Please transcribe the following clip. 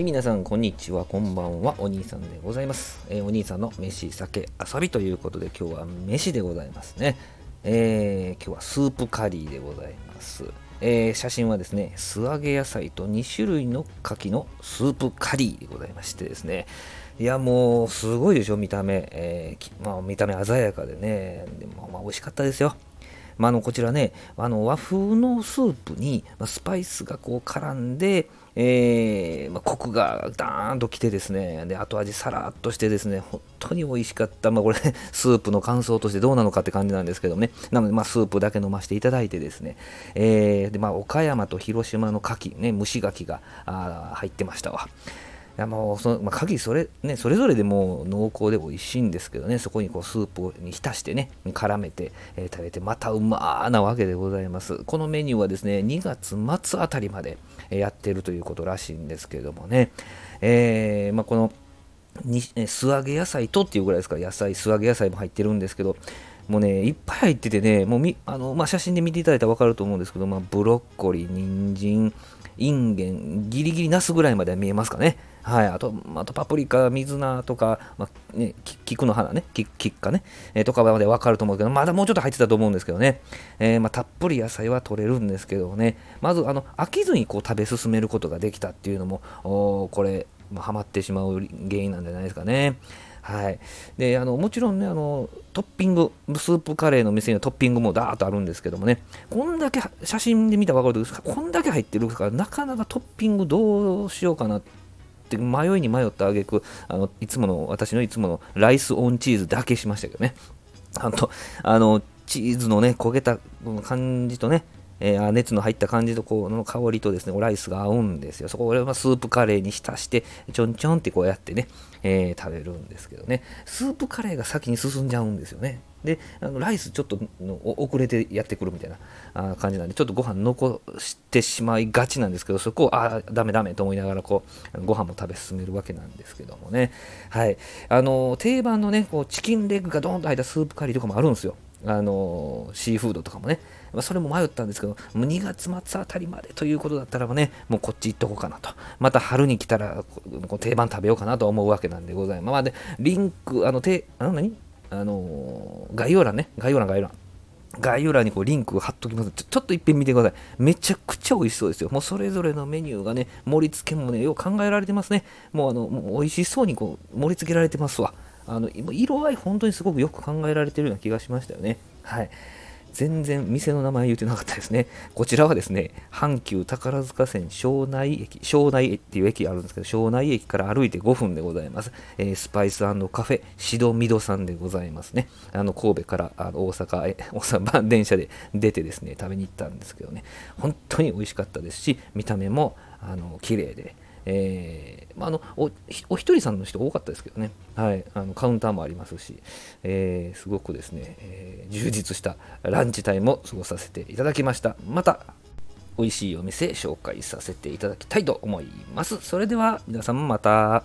はい、皆さん、こんにちは、こんばんは、お兄さんでございます。えーお兄さんの飯、酒、遊びということで、今日は飯でございますね。えー今日はスープカリーでございます。えー写真はですね、素揚げ野菜と2種類の牡蠣のスープカリーでございましてですね、いや、もう、すごいでしょ、見た目。えまあ、見た目鮮やかでね、でも、まあ、美味しかったですよ。まあ、あのこちらねあの和風のスープにまスパイスがこう絡んで、えーまあ、コクがダーンときてですねで後味さらっとしてですね本当に美味しかった、まあ、これ、ね、スープの感想としてどうなのかって感じなんですけどねなので、まあ、スープだけ飲ませていただいてですね、えーでまあ、岡山と広島の牡蠣ね蒸し牡蠣があ入ってましたわ。いやもうその、まあ、鍵それ、ね、それぞれでも濃厚で美味しいんですけどねそこにこうスープに浸してね絡めて、えー食べてまたうまーなわけでございます。このメニューはですね2月末あたりまでやってるということらしいんですけどもね、えーまあ、このに素揚げ野菜とっていうぐらいですから野菜素揚げ野菜も入ってるんですけどもうねいっぱい入っててねもうみあの、まあ、写真で見ていただいたら分かると思うんですけど、まあ、ブロッコリー人参インゲンギリギリナスぐらいまでは見えますかね。はい、あと、あとパプリカ、水菜とか、まあね、菊の花ね、菊花ね、えーとかまで分かると思うけど、まだもうちょっと入ってたと思うんですけどね、えーまあ、たっぷり野菜は取れるんですけどね、まずあの飽きずにこう食べ進めることができたっていうのも、これ、まあ、ハマってしまう原因なんじゃないですかね。はい、であのもちろんねあのトッピングスープカレーの店にはトッピングもダーッとあるんですけどもね。こんだけ写真で見たら分かるとこんだけ入ってるからなかなかトッピングどうしようかなって迷いに迷ったあげくあのいつもの私のいつものライスオンチーズだけしましたけどね。あとあのチーズのね焦げた感じとねえー熱の入った感じとこの香りとですね、ライスが合うんですよ。そこを俺はスープカレーに浸して、ちょんちょんってこうやってね、えー食べるんですけどね。スープカレーが先に進んじゃうんですよね。で、あのライスちょっと遅れてやってくるみたいな感じなんで、ちょっとご飯残してしまいがちなんですけど、そこを、ああ、ダメダメと思いながら、こう、ご飯も食べ進めるわけなんですけどもね。はい。あの、定番のね、こうチキンレッグがドーンと入ったスープカリーとかもあるんですよ。あのシーフードとかもね、まあ、それも迷ったんですけど、2月末あたりまでということだったらばね、もうこっち行っとこうかなと。また春に来たら、こう定番食べようかなと思うわけなんでございます。まあ、で、リンク、あの、てあの何？あの概要欄ね、概要欄、概要欄。概要欄にこうリンク貼っときますちょ。ちょっといっぺん見てください。めちゃくちゃ美味しそうですよ。もうそれぞれのメニューがね、盛り付けもね、よう考えられてますね。もうあの、もう美味しそうにこう盛り付けられてますわ。あの、色合い本当にすごくよく考えられてるような気がしましたよね。はい。全然店の名前言ってなかったですね。こちらはですね、阪急宝塚線庄内駅、庄内っていう駅あるんですけど、庄内駅から歩いて5分でございます。えースパイスカフェ、シドミドさんでございますね。あの、神戸からあの大阪へ、大阪電車で出てですね、食べに行ったんですけどね、本当に美味しかったですし、見た目も、あの、綺麗で、えーまあ、あのおお一人さんの人多かったですけどね、はい、あのカウンターもありますし、えーすごくですね、えー充実したランチタイムを過ごさせていただきました。また美味しいお店紹介させていただきたいと思います。それでは皆さんまた。